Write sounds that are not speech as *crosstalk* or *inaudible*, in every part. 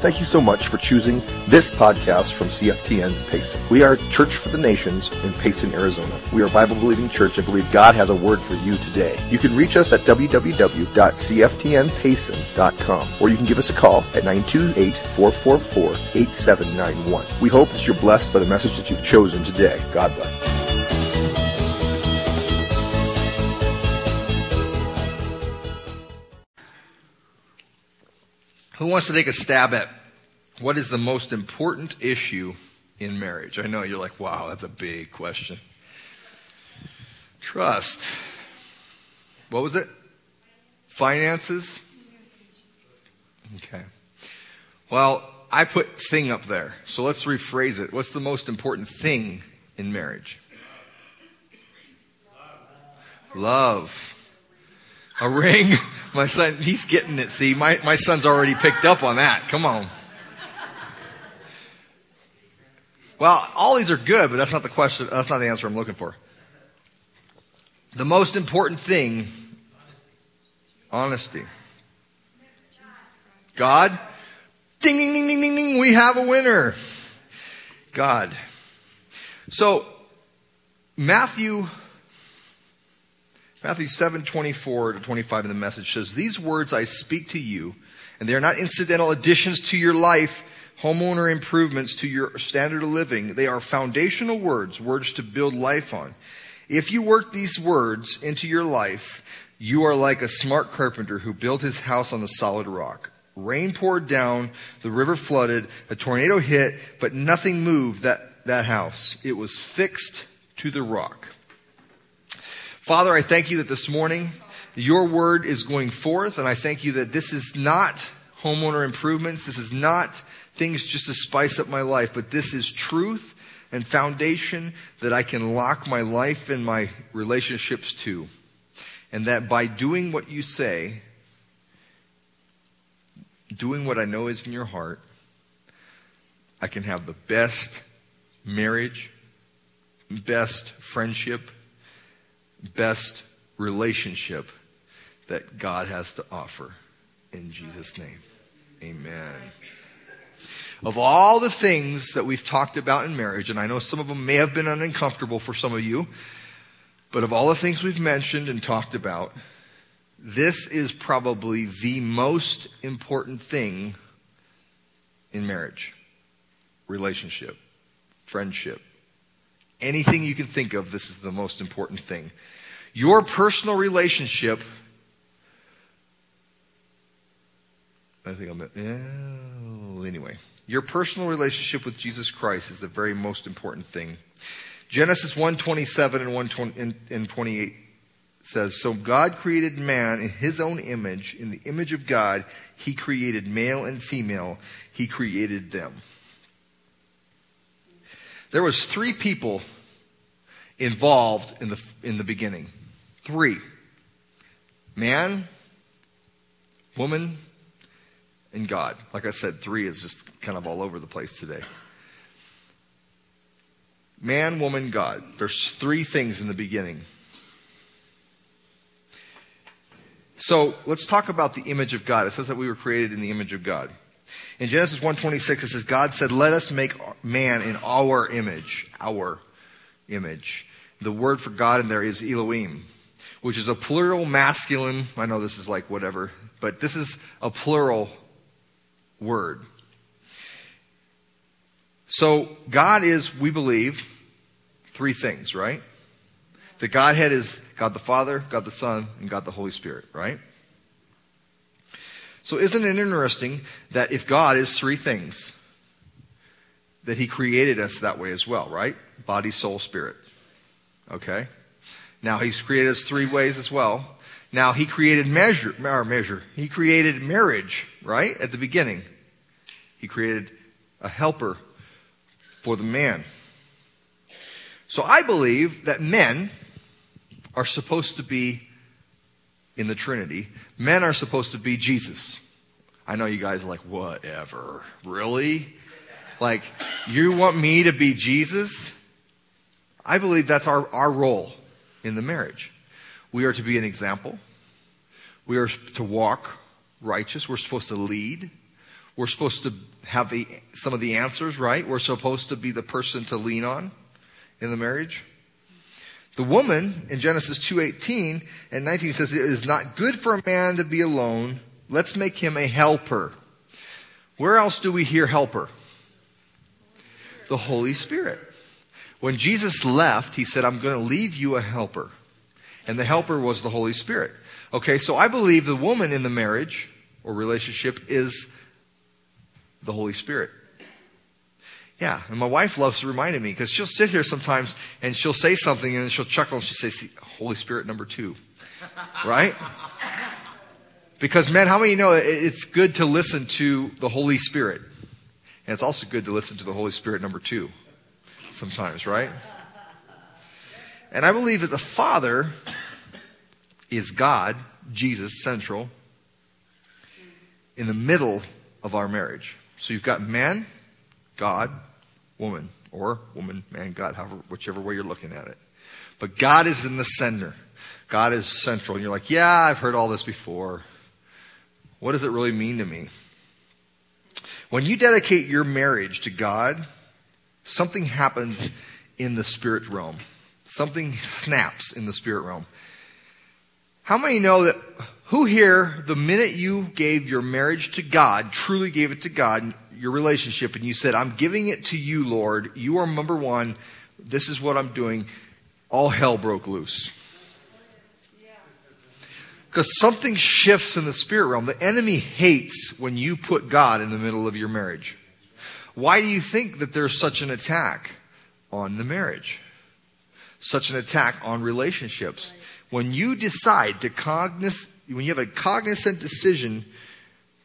Thank you so much for choosing this podcast from CFTN Payson. We are Church for the Nations in Payson, Arizona. We are a Bible believing church and believe God has a word for you today. You can reach us at www.cftnpayson.com or you can give us a call at 928-444-8791. We hope that you're blessed by the message that you've chosen today. God bless. Who wants to take a stab at what is the most important issue in marriage? I know you're like, wow, that's a big question. Trust. What was it? Finances? Okay. Well, I put thing up there. So let's rephrase it. What's the most important thing in marriage? Love. A ring. *laughs* My son, he's getting it. See, my, my son's already picked up on that. Come on. Well, all these are good, but that's not the question. That's not the answer I'm looking for. The most important thing, honesty. God, ding, ding, ding, ding, ding, ding, we have a winner. God. So, Matthew Matthew 7, 24 to 25 in the message says, These words I speak to you, and they are not incidental additions to your life, homeowner improvements to your standard of living. They are foundational words, words to build life on. If you work these words into your life, you are like a smart carpenter who built his house on the solid rock. Rain poured down, the river flooded, a tornado hit, but nothing moved that, that house. It was fixed to the rock. Father, I thank you that this morning your word is going forth, and I thank you that this is not homeowner improvements. This is not things just to spice up my life, but this is truth and foundation that I can lock my life and my relationships to. And that by doing what you say, doing what I know is in your heart, I can have the best marriage, best friendship, best relationship that God has to offer. In Jesus' name, amen. Of all the things that we've talked about in marriage, and I know some of them may have been uncomfortable for some of you, but of all the things we've mentioned and talked about, this is probably the most important thing in marriage relationship, friendship, anything you can think of, this is the most important thing. Your personal relationship. I think I'm. Anyway, your personal relationship with Jesus Christ is the very most important thing. Genesis 1:27 and 1 and 28 says, "So God created man in his own image, in the image of God, he created male and female, he created them." There was three people involved in the, in the beginning. Three. Man, woman, and God. Like I said, three is just kind of all over the place today. Man, woman, God. There's three things in the beginning. So let's talk about the image of God. It says that we were created in the image of God. In Genesis 1:26 it says God said, "Let us make man in our image, our image." The word for God in there is Elohim, which is a plural masculine. I know this is like whatever, but this is a plural word. So God is, we believe, three things, right? The Godhead is God the Father, God the Son, and God the Holy Spirit, right? So isn't it interesting that if God is three things, that He created us that way as well, right? Body, soul, spirit. Okay? Now He's created us three ways as well. Now He created measure, or measure. He created marriage, right? At the beginning. He created a helper for the man. So I believe that men are supposed to be in the Trinity, men are supposed to be Jesus. I know you guys are like, whatever. Really? Like, you want me to be Jesus? I believe that's our, our role in the marriage. We are to be an example. We are to walk righteous. We're supposed to lead. We're supposed to have the, some of the answers, right? We're supposed to be the person to lean on in the marriage. The woman in Genesis 2:18 and 19 says it is not good for a man to be alone. Let's make him a helper. Where else do we hear helper? The Holy Spirit. When Jesus left, he said, I'm going to leave you a helper. And the helper was the Holy Spirit. Okay, so I believe the woman in the marriage or relationship is the Holy Spirit. Yeah, and my wife loves reminding me because she'll sit here sometimes and she'll say something and then she'll chuckle and she'll say, Holy Spirit number two. *laughs* Right? Because, man, how many know it's good to listen to the Holy Spirit? And it's also good to listen to the Holy Spirit number two sometimes, right? And I believe that the Father is God, Jesus, central, in the middle of our marriage. So you've got man, God, woman, or woman, man, God, however, whichever way you're looking at it. But God is in the center. God is central. And you're like, yeah, I've heard all this before. What does it really mean to me? When you dedicate your marriage to God, something happens in the spirit realm. Something snaps in the spirit realm. How many know that who here, the minute you gave your marriage to God, truly gave it to God, your relationship, and you said, I'm giving it to you, Lord, you are number one, this is what I'm doing, all hell broke loose. Because something shifts in the spirit realm. The enemy hates when you put God in the middle of your marriage. Why do you think that there's such an attack on the marriage? Such an attack on relationships? When you decide to cognize, when you have a cognizant decision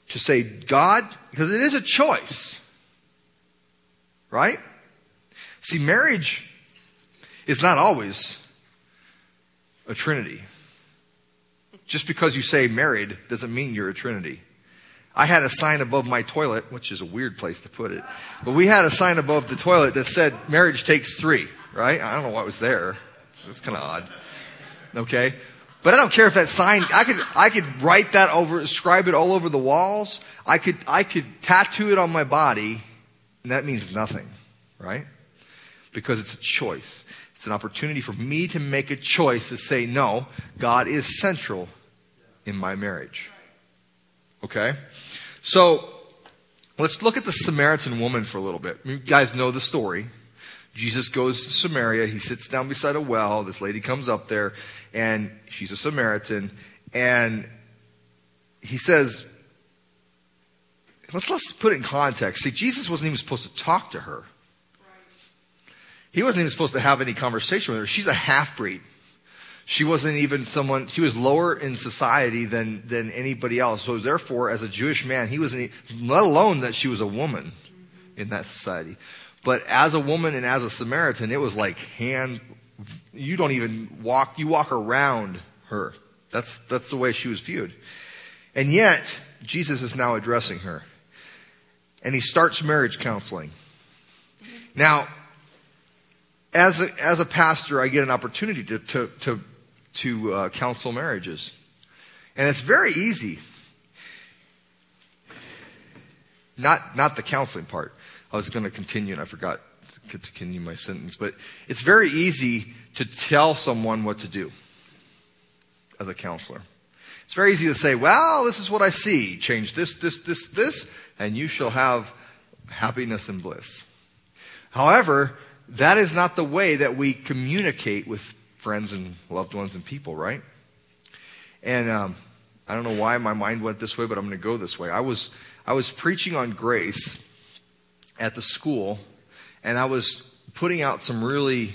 to say, God, because it is a choice, right? See, marriage is not always a trinity. Just because you say married doesn't mean you're a Trinity. I had a sign above my toilet, which is a weird place to put it, but we had a sign above the toilet that said marriage takes three, right? I don't know what was there. That's kind of odd. Okay? But I don't care if that sign, I could, I could write that over, scribe it all over the walls. I could, I could tattoo it on my body, and that means nothing, right? Because it's a choice. It's an opportunity for me to make a choice to say, no, God is central in my marriage. Okay? So, let's look at the Samaritan woman for a little bit. You guys know the story. Jesus goes to Samaria. He sits down beside a well. This lady comes up there, and she's a Samaritan. And he says, let's, let's put it in context. See, Jesus wasn't even supposed to talk to her. He wasn't even supposed to have any conversation with her. She's a half breed. She wasn't even someone, she was lower in society than, than anybody else. So therefore, as a Jewish man, he wasn't, let alone that she was a woman in that society. But as a woman and as a Samaritan, it was like hand, you don't even walk, you walk around her. That's, that's the way she was viewed. And yet, Jesus is now addressing her. And he starts marriage counseling. Now, as a, as a pastor, I get an opportunity to, to, to, to uh, counsel marriages. And it's very easy. Not, not the counseling part. I was going to continue and I forgot to continue my sentence. But it's very easy to tell someone what to do as a counselor. It's very easy to say, well, this is what I see. Change this, this, this, this, and you shall have happiness and bliss. However, that is not the way that we communicate with friends and loved ones and people, right? And um, I don't know why my mind went this way, but I'm going to go this way. I was I was preaching on grace at the school, and I was putting out some really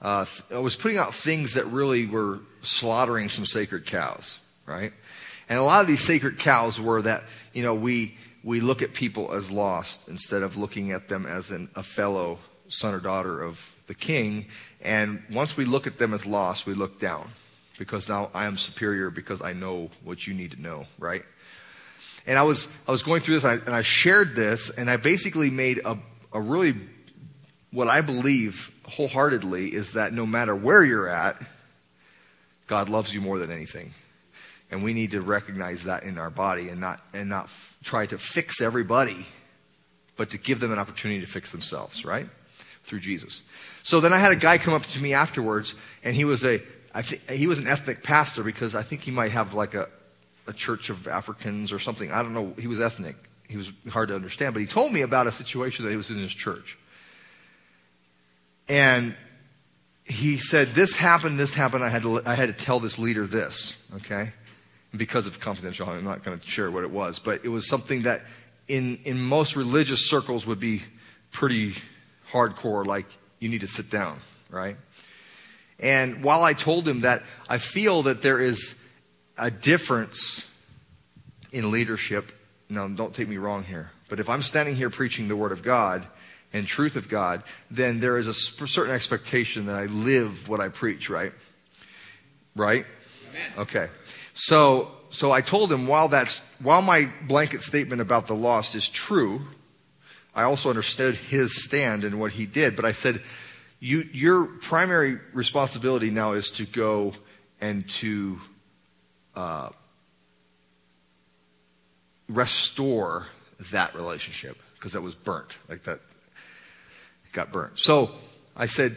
uh, I was putting out things that really were slaughtering some sacred cows, right? And a lot of these sacred cows were that you know we we look at people as lost instead of looking at them as an, a fellow son or daughter of the king. And once we look at them as lost, we look down because now I am superior because I know what you need to know, right? And I was, I was going through this and I, and I shared this and I basically made a, a really, what I believe wholeheartedly is that no matter where you're at, God loves you more than anything. And we need to recognize that in our body and not, and not f- try to fix everybody, but to give them an opportunity to fix themselves, right? Through Jesus. So then I had a guy come up to me afterwards, and he was a, I think he was an ethnic pastor because I think he might have like a, a church of Africans or something. I don't know. He was ethnic. He was hard to understand, but he told me about a situation that he was in his church. And he said, This happened, this happened. I had to, I had to tell this leader this, okay? because of confidentiality, I'm not going to share what it was, but it was something that in, in most religious circles would be pretty hardcore, like you need to sit down, right? And while I told him that I feel that there is a difference in leadership, now don't take me wrong here, but if I'm standing here preaching the Word of God and truth of God, then there is a certain expectation that I live what I preach, right? Right? Amen. Okay. So, so I told him while that's, while my blanket statement about the lost is true, I also understood his stand and what he did, but I said, you, your primary responsibility now is to go and to uh, restore that relationship because that was burnt, like that got burnt. So I said,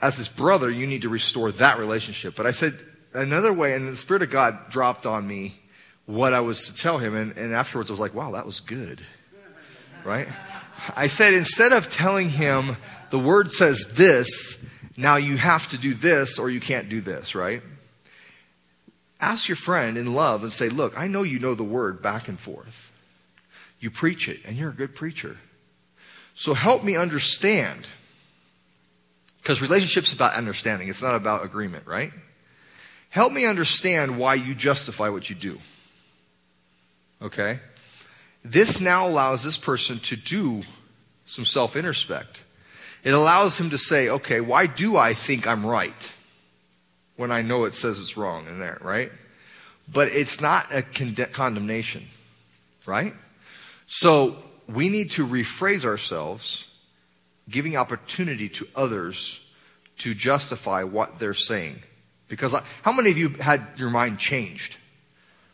as his brother, you need to restore that relationship. But I said, another way, and the Spirit of God dropped on me what I was to tell him. And, and afterwards, I was like, wow, that was good. Right? I said, instead of telling him, the word says this, now you have to do this or you can't do this, right? Ask your friend in love and say, look, I know you know the word back and forth. You preach it, and you're a good preacher. So help me understand. Because relationship's about understanding, it's not about agreement, right? Help me understand why you justify what you do. Okay? This now allows this person to do some self introspect. It allows him to say, okay, why do I think I'm right when I know it says it's wrong in there, right? But it's not a con- condemnation, right? So we need to rephrase ourselves, giving opportunity to others to justify what they're saying. Because how many of you had your mind changed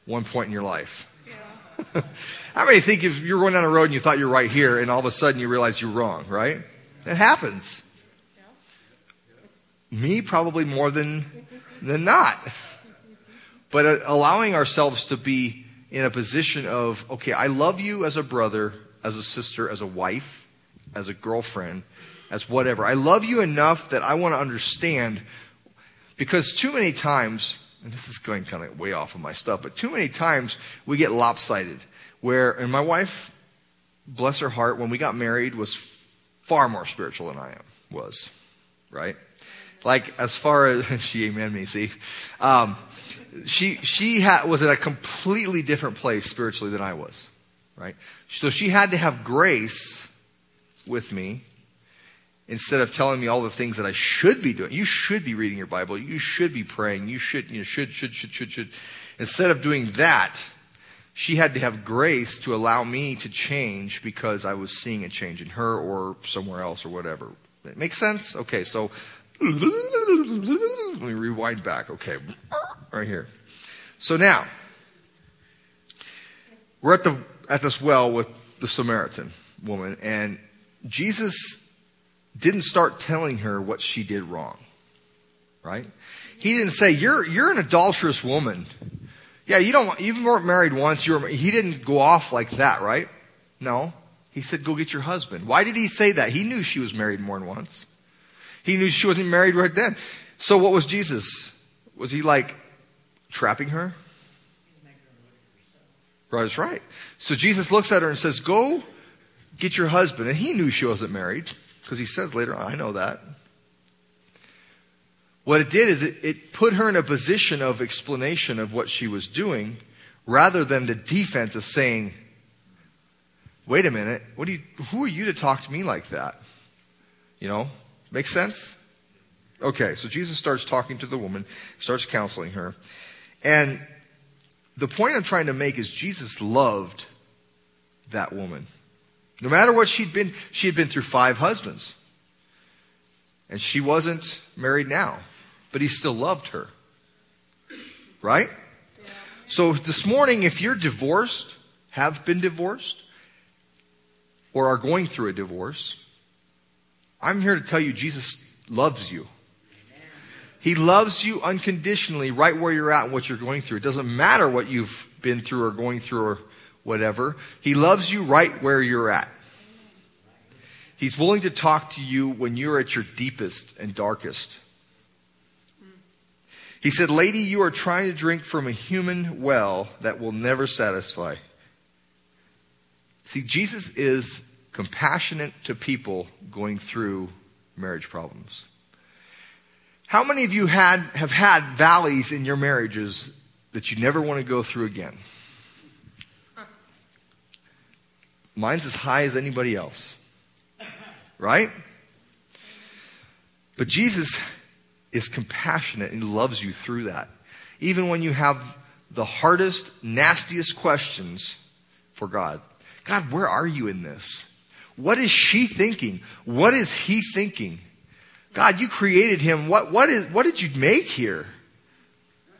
one point in your life? Yeah. *laughs* how many think if you're going down the road and you thought you're right here and all of a sudden you realize you're wrong, right? It happens. Yeah. Me, probably more than, than not. But uh, allowing ourselves to be in a position of, okay, I love you as a brother, as a sister, as a wife, as a girlfriend, as whatever. I love you enough that I want to understand because too many times, and this is going kind of way off of my stuff, but too many times we get lopsided. Where, and my wife, bless her heart, when we got married, was far more spiritual than I am, was, right? Like, as far as, *laughs* she amen me, see? Um, she, she had, was at a completely different place spiritually than I was, right? So she had to have grace with me instead of telling me all the things that I should be doing. You should be reading your Bible. You should be praying. You should, you know, should, should, should, should, should. Instead of doing that, she had to have grace to allow me to change because I was seeing a change in her or somewhere else or whatever. It makes sense? Okay, so let me rewind back. Okay, right here. So now, we're at the at this well with the Samaritan woman, and Jesus didn't start telling her what she did wrong. Right? He didn't say, You're, you're an adulterous woman. Yeah, you don't, you weren't married once. You were, he didn't go off like that, right? No. He said, Go get your husband. Why did he say that? He knew she was married more than once. He knew she wasn't married right then. So what was Jesus? Was he like trapping her? That's right. So Jesus looks at her and says, Go get your husband. And he knew she wasn't married. Because he says later, I know that. What it did is it, it put her in a position of explanation of what she was doing rather than the defense of saying, wait a minute, what do you, who are you to talk to me like that? You know, make sense? Okay, so Jesus starts talking to the woman, starts counseling her. And the point I'm trying to make is Jesus loved that woman. No matter what she'd been, she had been through five husbands. And she wasn't married now, but he still loved her. Right? Yeah. So this morning, if you're divorced, have been divorced, or are going through a divorce, I'm here to tell you Jesus loves you. He loves you unconditionally right where you're at and what you're going through. It doesn't matter what you've been through or going through or whatever. He loves you right where you're at. He's willing to talk to you when you're at your deepest and darkest. He said, Lady, you are trying to drink from a human well that will never satisfy. See, Jesus is compassionate to people going through marriage problems. How many of you had, have had valleys in your marriages that you never want to go through again? Mine's as high as anybody else. Right? But Jesus is compassionate and loves you through that. Even when you have the hardest, nastiest questions for God. God, where are you in this? What is she thinking? What is he thinking? God, you created him. What, what, is, what did you make here?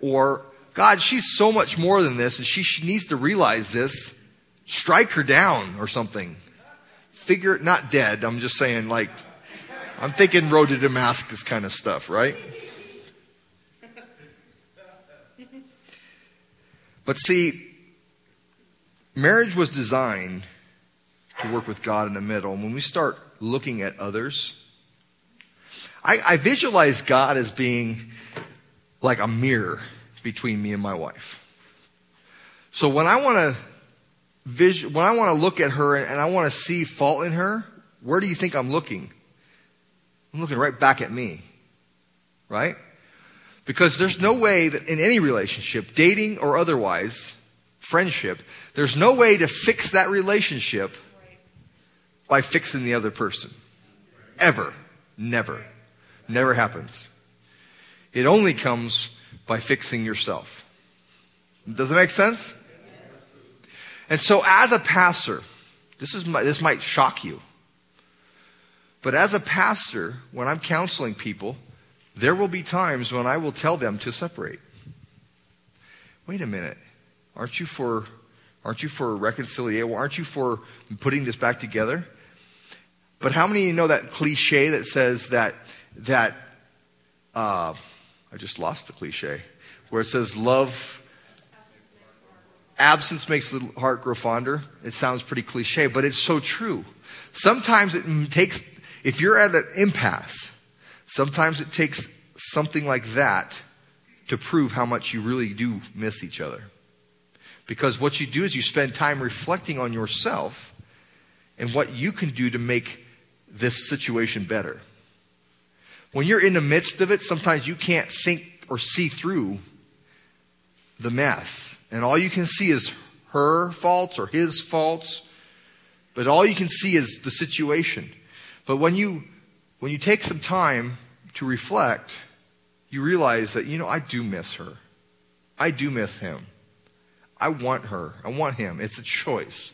Or, God, she's so much more than this and she, she needs to realize this. Strike her down or something. Figure, it, not dead. I'm just saying, like, I'm thinking road to Damascus kind of stuff, right? But see, marriage was designed to work with God in the middle. And when we start looking at others, I, I visualize God as being like a mirror between me and my wife. So when I want to vis- when I want to look at her and I want to see fault in her, where do you think I'm looking? I'm looking right back at me. Right? Because there's no way that in any relationship, dating or otherwise, friendship, there's no way to fix that relationship by fixing the other person. Ever. Never. Never happens. It only comes by fixing yourself. Does it make sense? And so as a pastor, this is this might shock you. But as a pastor, when I'm counseling people, there will be times when I will tell them to separate. Wait a minute. Aren't you for aren't you for reconciliation? Aren't you for putting this back together? But how many of you know that cliche that says that that uh, I just lost the cliche where it says love absence makes the heart grow fonder. It sounds pretty cliche, but it's so true. Sometimes it takes if you're at an impasse, sometimes it takes something like that to prove how much you really do miss each other. Because what you do is you spend time reflecting on yourself and what you can do to make this situation better. When you're in the midst of it, sometimes you can't think or see through the mess. And all you can see is her faults or his faults. But all you can see is the situation. But when you, when you take some time to reflect, you realize that, you know, I do miss her. I do miss him. I want her. I want him. It's a choice.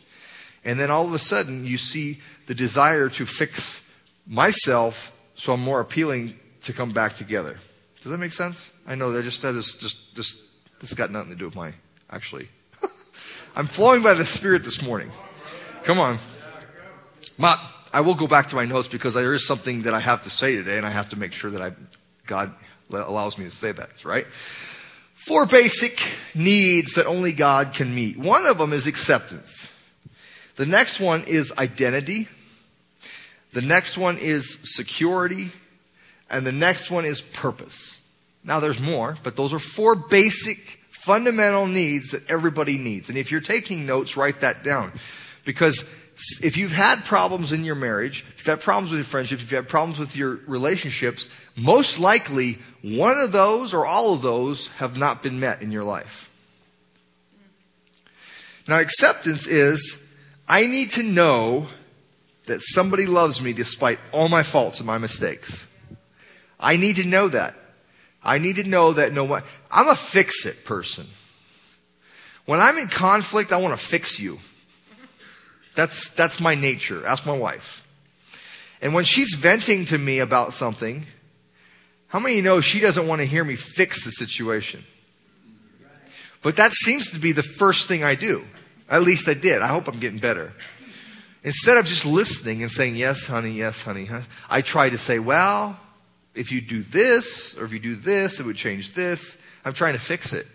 And then all of a sudden, you see the desire to fix myself so I'm more appealing to come back together. Does that make sense? I know that just that is just just this got nothing to do with my actually. *laughs* I'm flowing by the Spirit this morning. Come on. Ma, I will go back to my notes because there is something that I have to say today, and I have to make sure that I, God allows me to say that, right? Four basic needs that only God can meet. One of them is acceptance. The next one is identity. The next one is security. And the next one is purpose. Now there's more, but those are four basic fundamental needs that everybody needs. And if you're taking notes, write that down. Because if you've had problems in your marriage, if you've had problems with your friendships, if you've had problems with your relationships, most likely one of those or all of those have not been met in your life. Now, acceptance is I need to know that somebody loves me despite all my faults and my mistakes. I need to know that. I need to know that no one, I'm a fix it person. When I'm in conflict, I want to fix you. That's, that's my nature. Ask my wife. And when she's venting to me about something, how many of you know she doesn't want to hear me fix the situation? But that seems to be the first thing I do. At least I did. I hope I'm getting better. Instead of just listening and saying, yes, honey, yes, honey, huh? I try to say, well, if you do this, or if you do this, it would change this. I'm trying to fix it.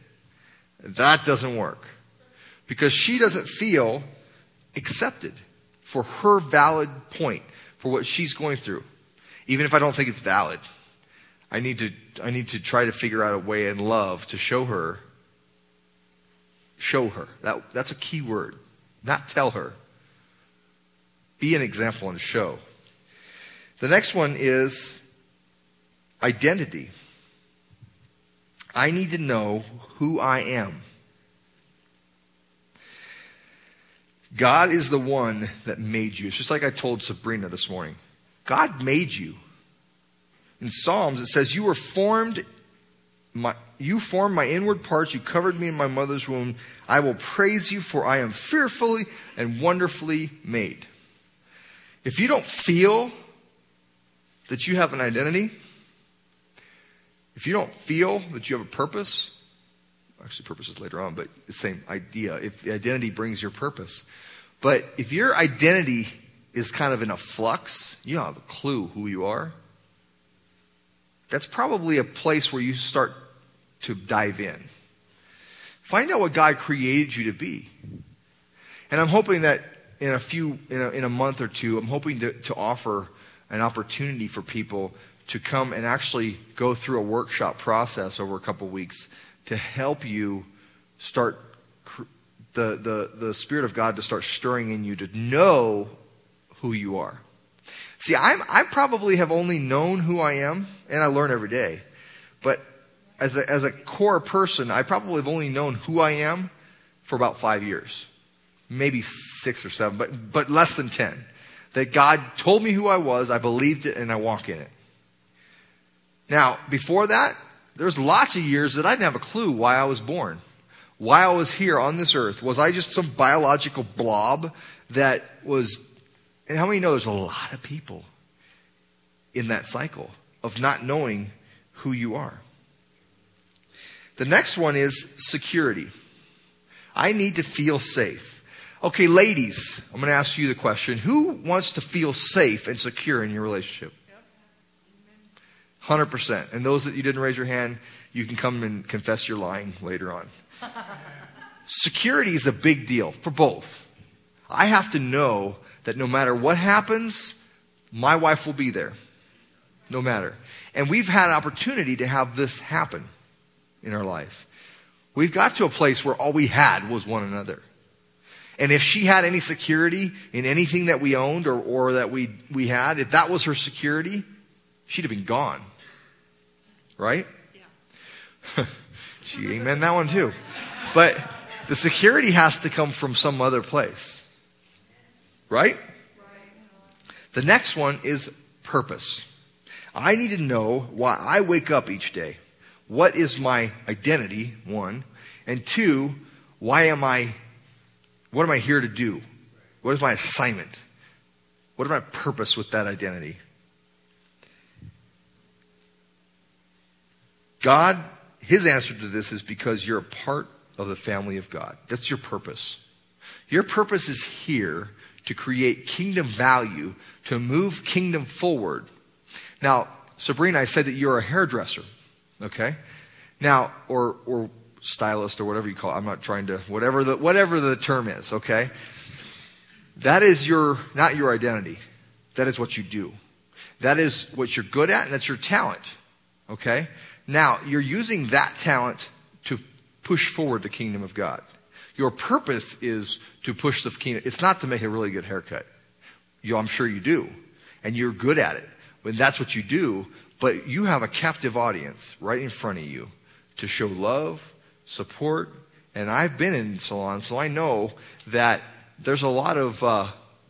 That doesn't work. Because she doesn't feel accepted for her valid point, for what she's going through. Even if I don't think it's valid. I need to, I need to try to figure out a way in love to show her. Show her. That, that's a key word. Not tell her. Be an example and show. The next one is identity. I need to know who I am. God is the one that made you. It's just like I told Sabrina this morning. God made you. In Psalms, it says, You were formed, my, you formed my inward parts, you covered me in my mother's womb. I will praise you, for I am fearfully and wonderfully made. If you don't feel that you have an identity, if you don't feel that you have a purpose, actually, purpose is later on, but the same idea. If the identity brings your purpose. But if your identity is kind of in a flux, you don't have a clue who you are, that's probably a place where you start to dive in. Find out what God created you to be. And I'm hoping that in a few, in a, in a month or two, I'm hoping to, to offer an opportunity for people to come and actually go through a workshop process over a couple weeks to help you start the, the, the Spirit of God to start stirring in you to know who you are. See, I'm, I probably have only known who I am, and I learn every day. As a, as a core person, I probably have only known who I am for about five years. Maybe six or seven, but, but less than ten. That God told me who I was, I believed it, and I walk in it. Now, before that, there's lots of years that I didn't have a clue why I was born, why I was here on this earth. Was I just some biological blob that was. And how many know there's a lot of people in that cycle of not knowing who you are? The next one is security. I need to feel safe. Okay, ladies, I'm going to ask you the question who wants to feel safe and secure in your relationship? 100%. And those that you didn't raise your hand, you can come and confess your lying later on. *laughs* Security is a big deal for both. I have to know that no matter what happens, my wife will be there. No matter. And we've had an opportunity to have this happen in our life. We've got to a place where all we had was one another. And if she had any security in anything that we owned or, or that we, we had, if that was her security, she'd have been gone. Right? Yeah. *laughs* she amen that one too. But the security has to come from some other place. Right? The next one is purpose. I need to know why I wake up each day. What is my identity? One. And two, why am I, what am I here to do? What is my assignment? What is my purpose with that identity? God, his answer to this is because you're a part of the family of God. That's your purpose. Your purpose is here to create kingdom value, to move kingdom forward. Now, Sabrina, I said that you're a hairdresser, okay? Now, or, or stylist or whatever you call it. I'm not trying to, whatever the, whatever the term is, okay? That is your, not your identity. That is what you do. That is what you're good at and that's your talent, okay? Now, you're using that talent to push forward the kingdom of God. Your purpose is to push the kingdom. It's not to make a really good haircut. You, I'm sure you do. And you're good at it. When that's what you do, but you have a captive audience right in front of you to show love, support. And I've been in salons, so I know that there's a lot of uh,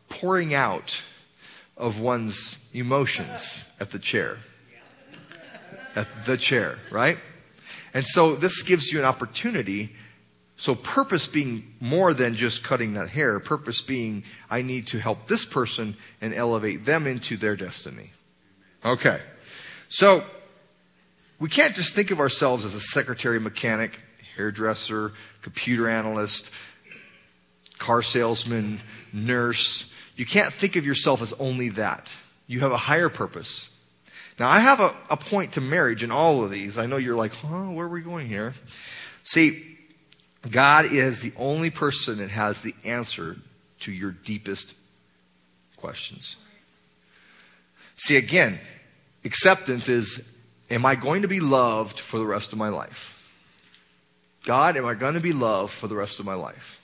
pouring out of one's emotions at the chair at the chair, right? And so this gives you an opportunity. So, purpose being more than just cutting that hair, purpose being, I need to help this person and elevate them into their destiny. Okay. So, we can't just think of ourselves as a secretary, mechanic, hairdresser, computer analyst, car salesman, nurse. You can't think of yourself as only that. You have a higher purpose. Now, I have a, a point to marriage in all of these. I know you're like, huh, where are we going here? See, God is the only person that has the answer to your deepest questions. See, again, acceptance is Am I going to be loved for the rest of my life? God, am I going to be loved for the rest of my life?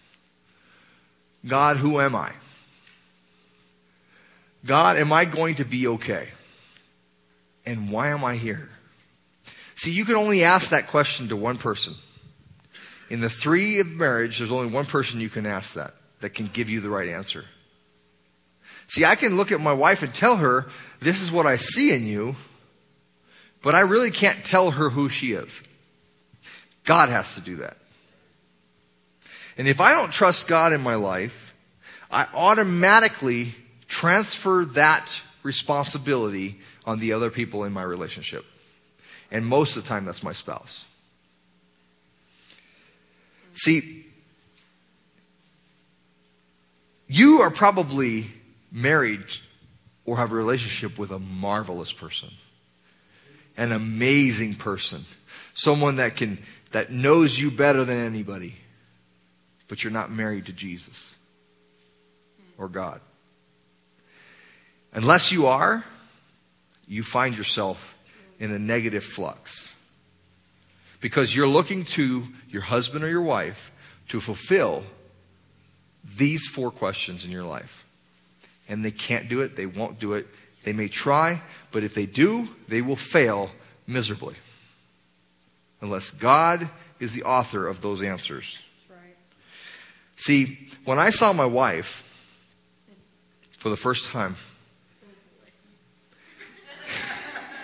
God, who am I? God, am I going to be okay? And why am I here? See, you can only ask that question to one person. In the three of marriage, there's only one person you can ask that, that can give you the right answer. See, I can look at my wife and tell her, this is what I see in you, but I really can't tell her who she is. God has to do that. And if I don't trust God in my life, I automatically transfer that responsibility on the other people in my relationship. And most of the time, that's my spouse. See, you are probably married or have a relationship with a marvelous person, an amazing person, someone that can that knows you better than anybody, but you're not married to Jesus or God. Unless you are, you find yourself in a negative flux. Because you're looking to your husband or your wife to fulfill these four questions in your life. And they can't do it, they won't do it. They may try, but if they do, they will fail miserably unless God is the author of those answers. Right. See, when I saw my wife for the first time,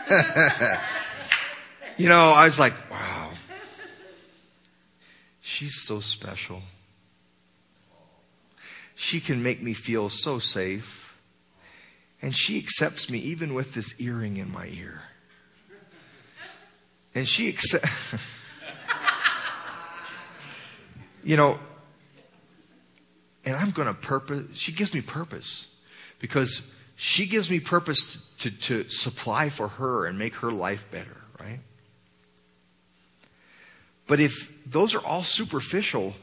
*laughs* you know, I was like, wow, she's so special. She can make me feel so safe. And she accepts me even with this earring in my ear. And she accepts. *laughs* you know, and I'm going to purpose. She gives me purpose because she gives me purpose to, to supply for her and make her life better, right? But if those are all superficial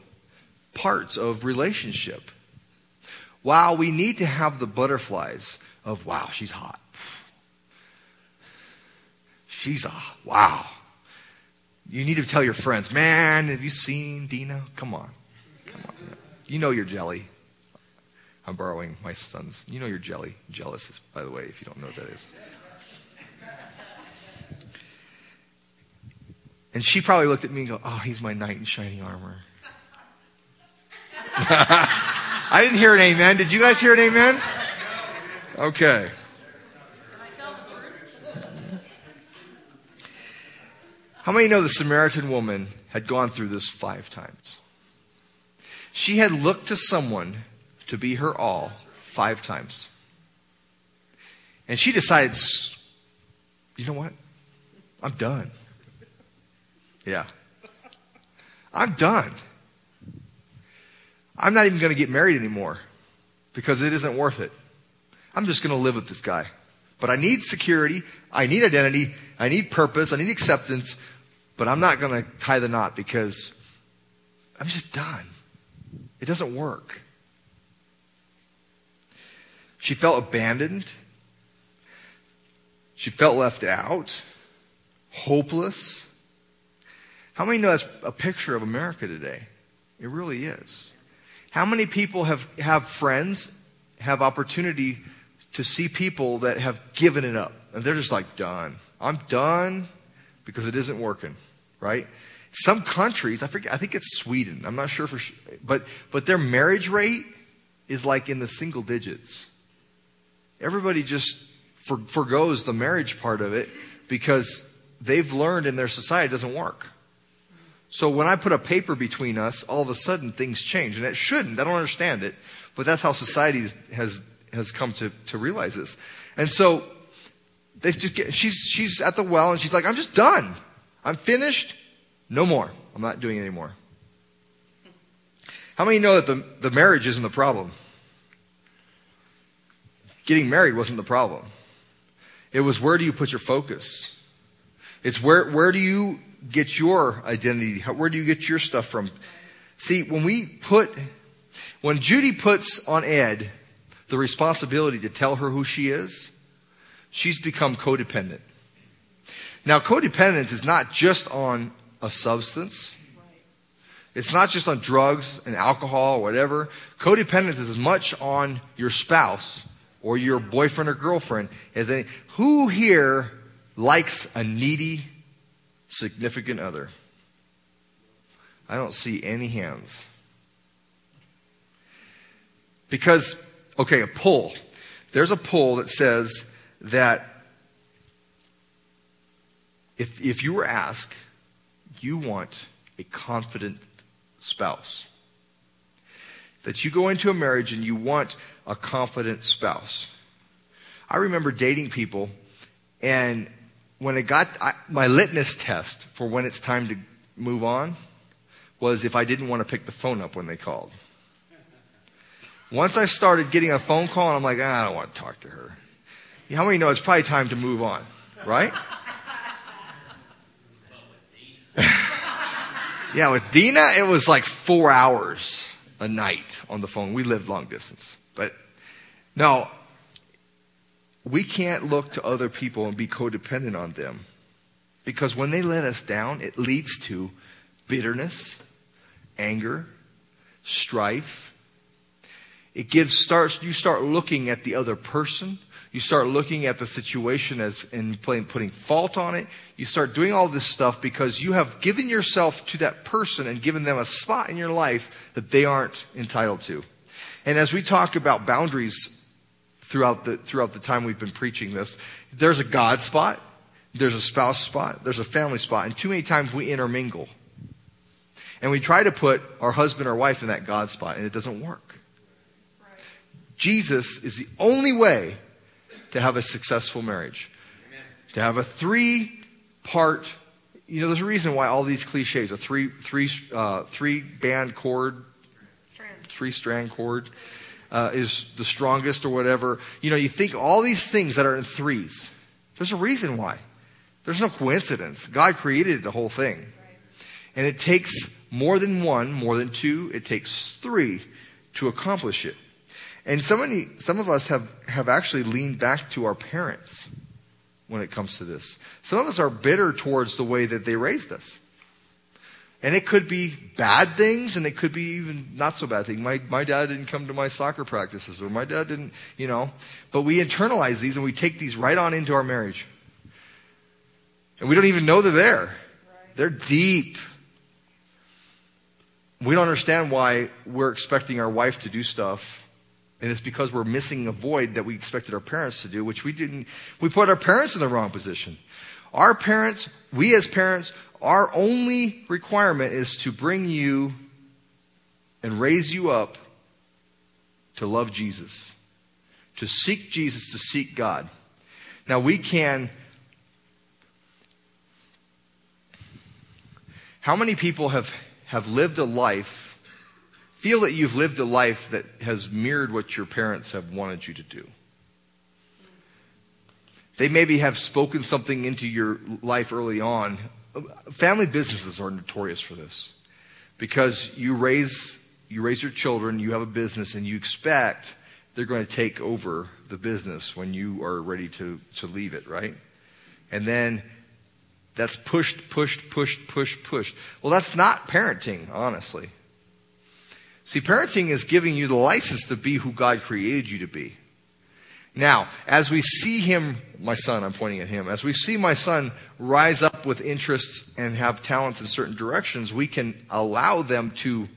parts of relationship, while we need to have the butterflies of, wow, she's hot. She's a, wow. You need to tell your friends, man, have you seen Dina? Come on. Come on. You know you're jelly. I'm borrowing my son's. You know you're jelly. Jealous, by the way, if you don't know what that is. And she probably looked at me and go, oh, he's my knight in shining armor. *laughs* I didn't hear an amen. Did you guys hear an amen? Okay. How many know the Samaritan woman had gone through this five times? She had looked to someone to be her all five times. And she decides, you know what? I'm done. Yeah. I'm done. I'm not even going to get married anymore because it isn't worth it. I'm just going to live with this guy. But I need security. I need identity. I need purpose. I need acceptance. But I'm not going to tie the knot because I'm just done. It doesn't work. She felt abandoned. She felt left out, hopeless. How many know that's a picture of America today? It really is. How many people have, have friends, have opportunity to see people that have given it up? And they're just like, done. I'm done because it isn't working, right? Some countries, I forget, I think it's Sweden. I'm not sure for sure, but but their marriage rate is like in the single digits. Everybody just for, forgoes the marriage part of it because they've learned in their society it doesn't work. So when I put a paper between us, all of a sudden things change, and it shouldn't. I don't understand it, but that's how society has has come to to realize this. And so they just get, she's, she's at the well and she's like, I'm just done. I'm finished. No more. I'm not doing it anymore. How many know that the, the marriage isn't the problem? Getting married wasn't the problem. It was where do you put your focus? It's where, where do you get your identity? Where do you get your stuff from? See, when we put, when Judy puts on Ed the responsibility to tell her who she is, she's become codependent. Now, codependence is not just on a substance. It's not just on drugs and alcohol or whatever. Codependence is as much on your spouse or your boyfriend or girlfriend as any. Who here likes a needy significant other? I don't see any hands. Because, okay, a poll. There's a poll that says that if, if you were asked, you want a confident spouse. That you go into a marriage and you want a confident spouse. I remember dating people, and when it got I, my litmus test for when it's time to move on was if I didn't want to pick the phone up when they called. Once I started getting a phone call, and I'm like, ah, I don't want to talk to her. How many know it's probably time to move on, right? *laughs* yeah, with Dina, it was like four hours a night on the phone. We lived long distance. But no, we can't look to other people and be codependent on them. Because when they let us down, it leads to bitterness, anger, strife. It gives starts you start looking at the other person you start looking at the situation as and putting, putting fault on it. You start doing all this stuff because you have given yourself to that person and given them a spot in your life that they aren't entitled to. And as we talk about boundaries throughout the, throughout the time we've been preaching this, there's a God spot, there's a spouse spot, there's a family spot, and too many times we intermingle. And we try to put our husband or wife in that God spot, and it doesn't work. Jesus is the only way to have a successful marriage. Amen. To have a three part, you know, there's a reason why all these cliches, a three, three, uh, three band chord, three strand chord, uh, is the strongest or whatever. You know, you think all these things that are in threes. There's a reason why. There's no coincidence. God created the whole thing. And it takes more than one, more than two, it takes three to accomplish it. And so many, some of us have, have actually leaned back to our parents when it comes to this. Some of us are bitter towards the way that they raised us. And it could be bad things, and it could be even not so bad things. My, my dad didn't come to my soccer practices, or my dad didn't, you know. But we internalize these and we take these right on into our marriage. And we don't even know they're there. They're deep. We don't understand why we're expecting our wife to do stuff and it's because we're missing a void that we expected our parents to do, which we didn't. We put our parents in the wrong position. Our parents, we as parents, our only requirement is to bring you and raise you up to love Jesus, to seek Jesus, to seek God. Now we can. How many people have, have lived a life feel that you've lived a life that has mirrored what your parents have wanted you to do. They maybe have spoken something into your life early on. Family businesses are notorious for this because you raise, you raise your children, you have a business, and you expect they're going to take over the business when you are ready to, to leave it, right? And then that's pushed, pushed, pushed, pushed, pushed. Well, that's not parenting, honestly. See, parenting is giving you the license to be who God created you to be. Now, as we see him, my son, I'm pointing at him, as we see my son rise up with interests and have talents in certain directions, we can allow them to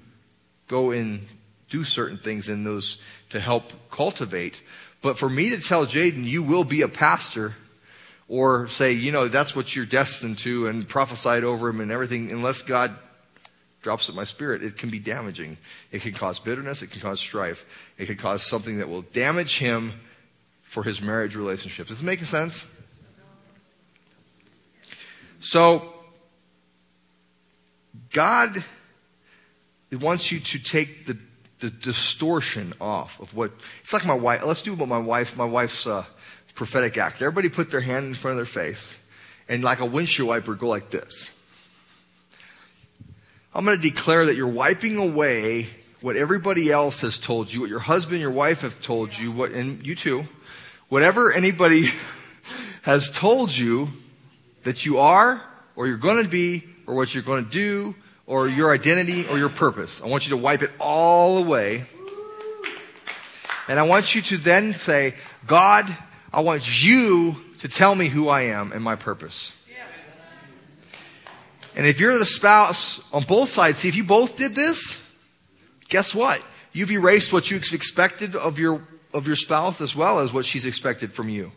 go and do certain things in those to help cultivate. But for me to tell Jaden, you will be a pastor, or say, you know, that's what you're destined to, and prophesied over him and everything, unless God drops in my spirit, it can be damaging. It can cause bitterness, it can cause strife, it can cause something that will damage him for his marriage relationship. Does this make sense? So, God wants you to take the, the distortion off of what it's like my wife. Let's do what my wife, my wife's uh, prophetic act. Everybody put their hand in front of their face and like a windshield wiper go like this. I'm going to declare that you're wiping away what everybody else has told you, what your husband, your wife have told you, what, and you too, whatever anybody *laughs* has told you that you are, or you're going to be, or what you're going to do, or your identity, or your purpose. I want you to wipe it all away. And I want you to then say, God, I want you to tell me who I am and my purpose. And if you're the spouse on both sides, see, if you both did this, guess what? You've erased what you expected of your, of your spouse as well as what she's expected from you.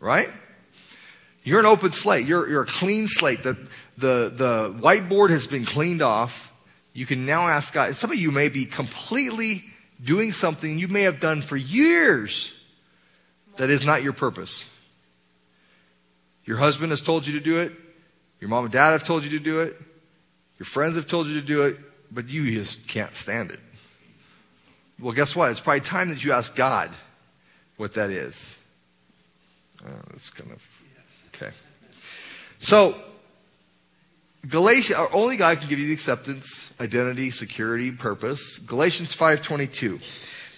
Right? You're an open slate. You're, you're a clean slate. The, the, the whiteboard has been cleaned off. You can now ask God. Some of you may be completely doing something you may have done for years that is not your purpose. Your husband has told you to do it. Your mom and dad have told you to do it. Your friends have told you to do it, but you just can't stand it. Well, guess what? It's probably time that you ask God what that is. Uh, oh, that's kind of okay. So, Galatians, only God can give you the acceptance, identity, security, purpose. Galatians 5:22.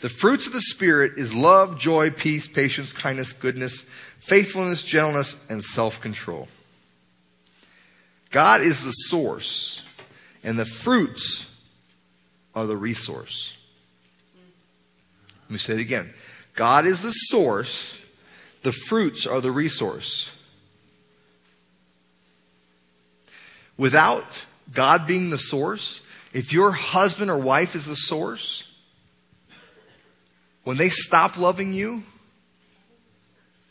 The fruits of the spirit is love, joy, peace, patience, kindness, goodness, faithfulness, gentleness, and self-control. God is the source, and the fruits are the resource. Let me say it again. God is the source, the fruits are the resource. Without God being the source, if your husband or wife is the source, when they stop loving you,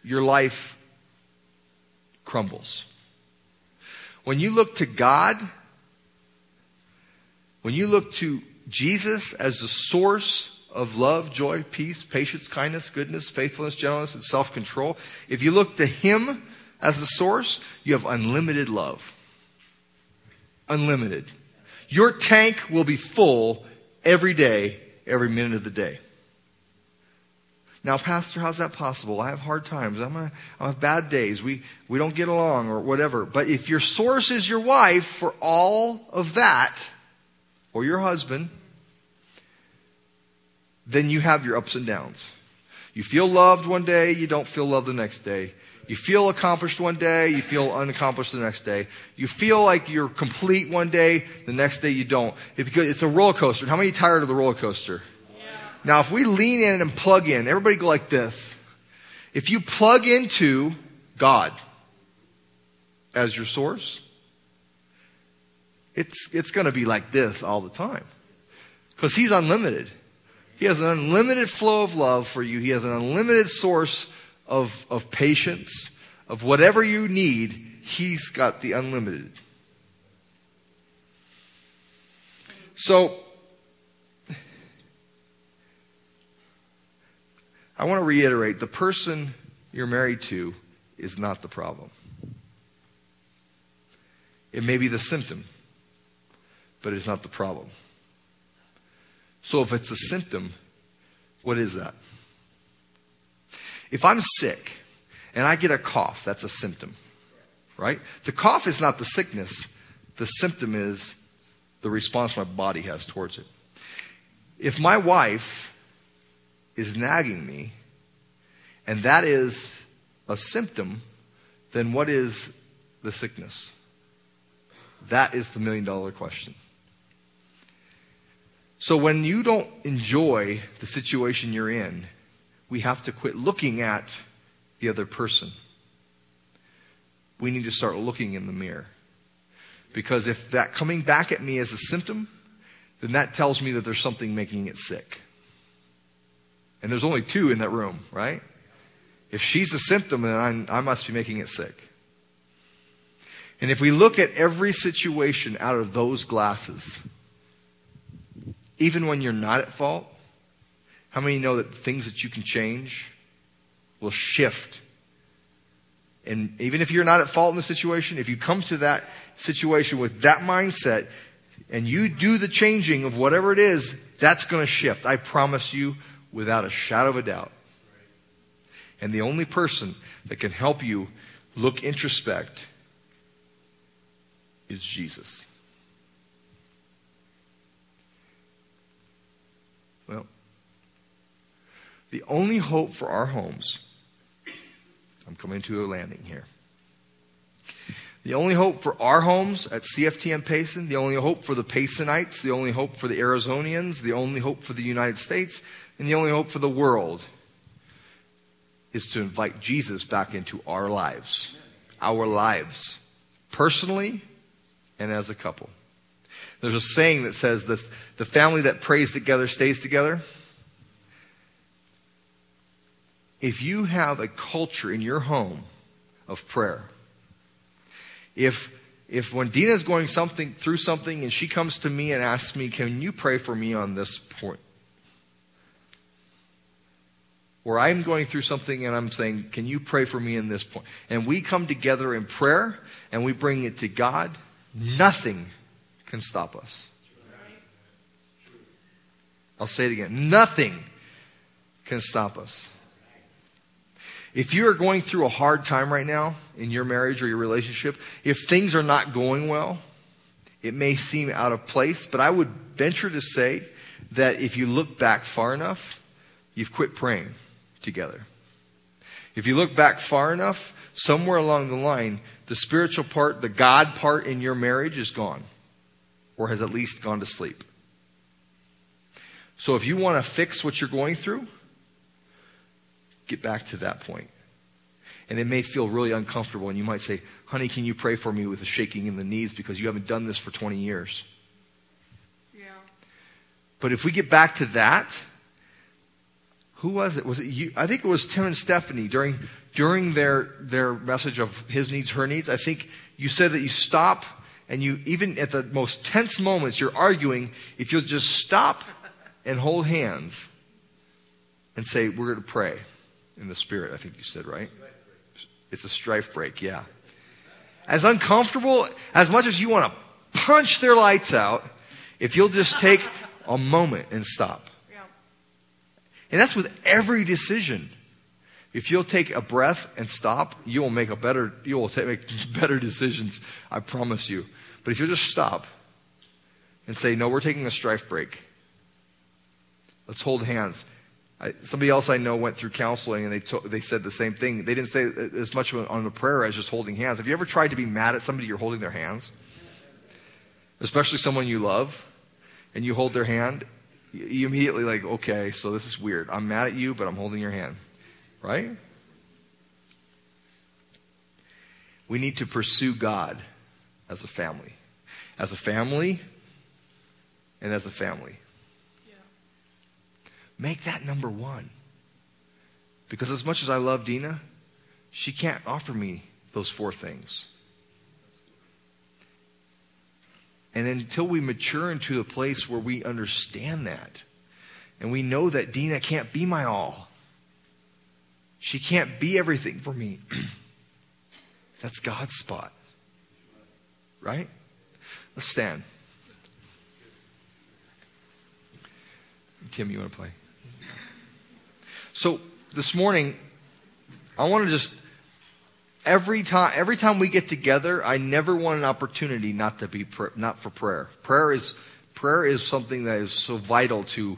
your life crumbles. When you look to God, when you look to Jesus as the source of love, joy, peace, patience, kindness, goodness, faithfulness, gentleness, and self control, if you look to Him as the source, you have unlimited love. Unlimited. Your tank will be full every day, every minute of the day. Now, Pastor, how's that possible? I have hard times. I'm a, I have bad days. We, we don't get along or whatever. But if your source is your wife for all of that, or your husband, then you have your ups and downs. You feel loved one day, you don't feel loved the next day. You feel accomplished one day, you feel unaccomplished the next day. You feel like you're complete one day, the next day you don't. It, because it's a roller coaster. How many tired of the roller coaster? Now, if we lean in and plug in, everybody go like this. If you plug into God as your source, it's, it's going to be like this all the time. Because He's unlimited. He has an unlimited flow of love for you, He has an unlimited source of, of patience, of whatever you need. He's got the unlimited. So, I want to reiterate the person you're married to is not the problem. It may be the symptom, but it's not the problem. So if it's a symptom, what is that? If I'm sick and I get a cough, that's a symptom, right? The cough is not the sickness, the symptom is the response my body has towards it. If my wife is nagging me, and that is a symptom, then what is the sickness? That is the million dollar question. So when you don't enjoy the situation you're in, we have to quit looking at the other person. We need to start looking in the mirror. Because if that coming back at me is a symptom, then that tells me that there's something making it sick. And there's only two in that room, right? If she's a symptom, then I, I must be making it sick. And if we look at every situation out of those glasses, even when you're not at fault, how many know that things that you can change will shift? And even if you're not at fault in the situation, if you come to that situation with that mindset, and you do the changing of whatever it is, that's going to shift. I promise you without a shadow of a doubt. And the only person that can help you look introspect is Jesus. The only hope for our homes, I'm coming to a landing here. The only hope for our homes at CFTN Payson, the only hope for the Paysonites, the only hope for the Arizonians, the only hope for the United States, and the only hope for the world is to invite Jesus back into our lives. Our lives. Personally and as a couple. There's a saying that says that the family that prays together stays together. If you have a culture in your home of prayer, if if when Dina's going something through something and she comes to me and asks me, "Can you pray for me on this point?" Or I'm going through something and I'm saying, "Can you pray for me in this point?" And we come together in prayer and we bring it to God, nothing can stop us. I'll say it again. Nothing can stop us. If you are going through a hard time right now in your marriage or your relationship, if things are not going well, it may seem out of place, but I would venture to say that if you look back far enough, you've quit praying together. If you look back far enough, somewhere along the line, the spiritual part, the God part in your marriage is gone, or has at least gone to sleep. So if you want to fix what you're going through, get back to that point. And it may feel really uncomfortable, and you might say, Honey, can you pray for me with a shaking in the knees because you haven't done this for 20 years? Yeah. But if we get back to that, who was it? Was it you? I think it was Tim and Stephanie during, during their, their message of his needs, her needs. I think you said that you stop and you, even at the most tense moments, you're arguing. If you'll just stop and hold hands and say, We're going to pray in the Spirit, I think you said, right? It's a strife break, yeah. As uncomfortable, as much as you want to punch their lights out, if you'll just take a moment and stop. Yeah. And that's with every decision. If you'll take a breath and stop, you will make a better, you will take, make *laughs* better decisions. I promise you. But if you'll just stop and say, no, we're taking a strife break. Let's hold hands. I, somebody else I know went through counseling and they, to, they said the same thing. They didn't say as much on the prayer as just holding hands. Have you ever tried to be mad at somebody you're holding their hands? Especially someone you love and you hold their hand. You immediately like, okay, so this is weird. I'm mad at you, but I'm holding your hand. Right? We need to pursue God as a family. As a family and as a family. Make that number one. Because as much as I love Dina, she can't offer me those four things. And until we mature into a place where we understand that, and we know that Dina can't be my all, she can't be everything for me. *clears throat* That's God's spot. Right? Let's stand. Tim, you want to play? So this morning, I want to just every time every time we get together, I never want an opportunity not to be not for prayer. Prayer is prayer is something that is so vital to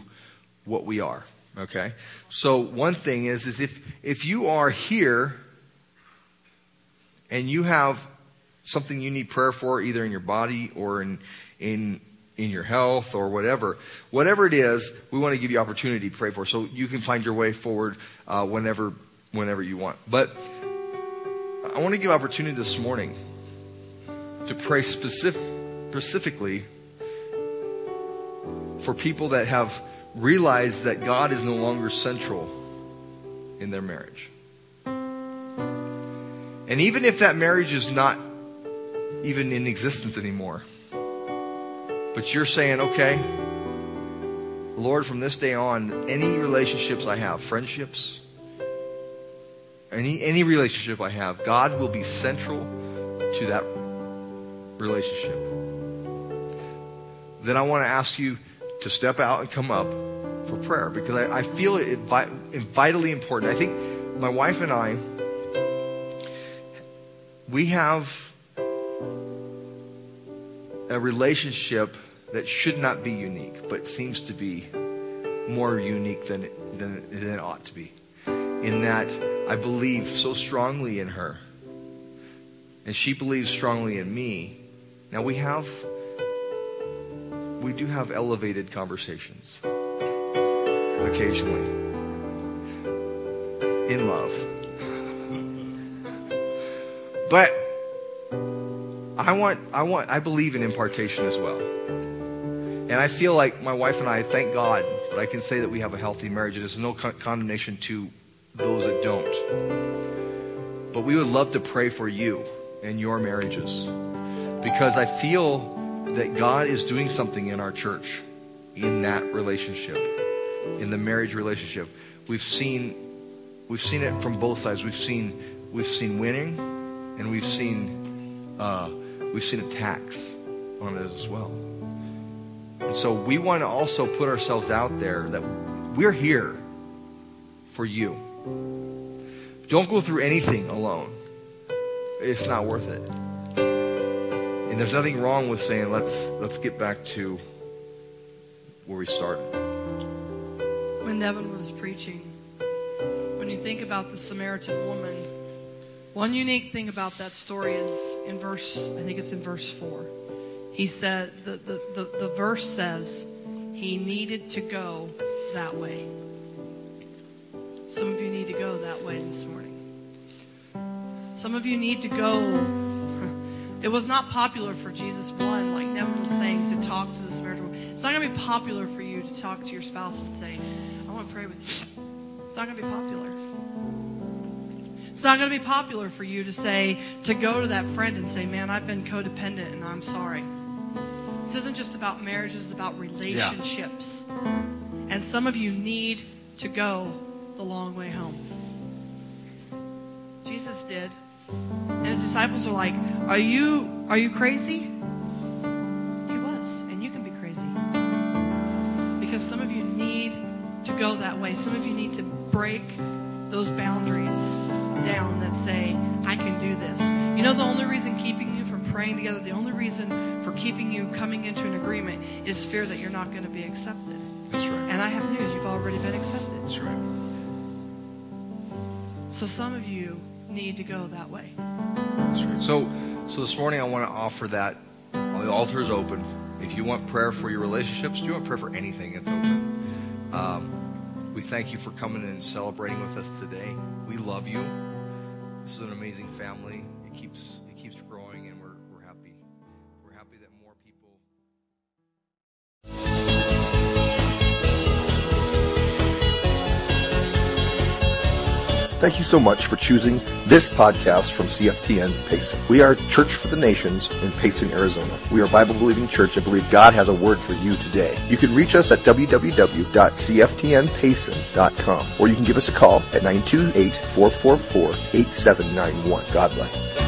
what we are. Okay, so one thing is is if if you are here and you have something you need prayer for, either in your body or in in in your health or whatever, whatever it is, we want to give you opportunity to pray for. So you can find your way forward uh, whenever whenever you want. But I want to give opportunity this morning to pray specific, specifically for people that have realized that God is no longer central in their marriage. And even if that marriage is not even in existence anymore, but you're saying, okay, Lord, from this day on, any relationships I have, friendships, any, any relationship I have, God will be central to that relationship. then I want to ask you to step out and come up for prayer because I, I feel it vi- vitally important. I think my wife and I, we have a relationship that should not be unique, but seems to be more unique than it, than, than it ought to be. In that I believe so strongly in her, and she believes strongly in me. Now we have, we do have elevated conversations occasionally in love. But I want, I want, I believe in impartation as well. And I feel like my wife and I, thank God, but I can say that we have a healthy marriage. There's no con- condemnation to those that don't. But we would love to pray for you and your marriages because I feel that God is doing something in our church in that relationship, in the marriage relationship. We've seen, we've seen it from both sides. We've seen, we've seen winning, and we've seen, uh, we've seen attacks on it as well. And so we want to also put ourselves out there that we're here for you. Don't go through anything alone. It's not worth it. And there's nothing wrong with saying let's let's get back to where we started. When Devin was preaching, when you think about the Samaritan woman, one unique thing about that story is in verse, I think it's in verse 4. He said, the, the, the, the verse says, he needed to go that way. Some of you need to go that way this morning. Some of you need to go. *laughs* It was not popular for Jesus' blood, like Nevin was saying, to talk to the woman. It's not going to be popular for you to talk to your spouse and say, I want to pray with you. It's not going to be popular. It's not going to be popular for you to say, to go to that friend and say, man, I've been codependent and I'm sorry. This isn't just about marriage, this is about relationships. And some of you need to go the long way home. Jesus did. And his disciples are like, Are you are you crazy? He was, and you can be crazy. Because some of you need to go that way. Some of you need to break those boundaries down that say, I can do this. You know the only reason keeping you praying together, the only reason for keeping you coming into an agreement is fear that you're not going to be accepted. That's right. And I have news, you've already been accepted. That's right. So some of you need to go that way. That's right. So, so this morning I want to offer that. The altar is open. If you want prayer for your relationships, if you want prayer for anything, it's open. Um, we thank you for coming and celebrating with us today. We love you. This is an amazing family. It keeps Thank you so much for choosing this podcast from CFTN Payson. We are Church for the Nations in Payson, Arizona. We are a Bible believing church and believe God has a word for you today. You can reach us at www.cftnpayson.com or you can give us a call at 928 444 8791. God bless you.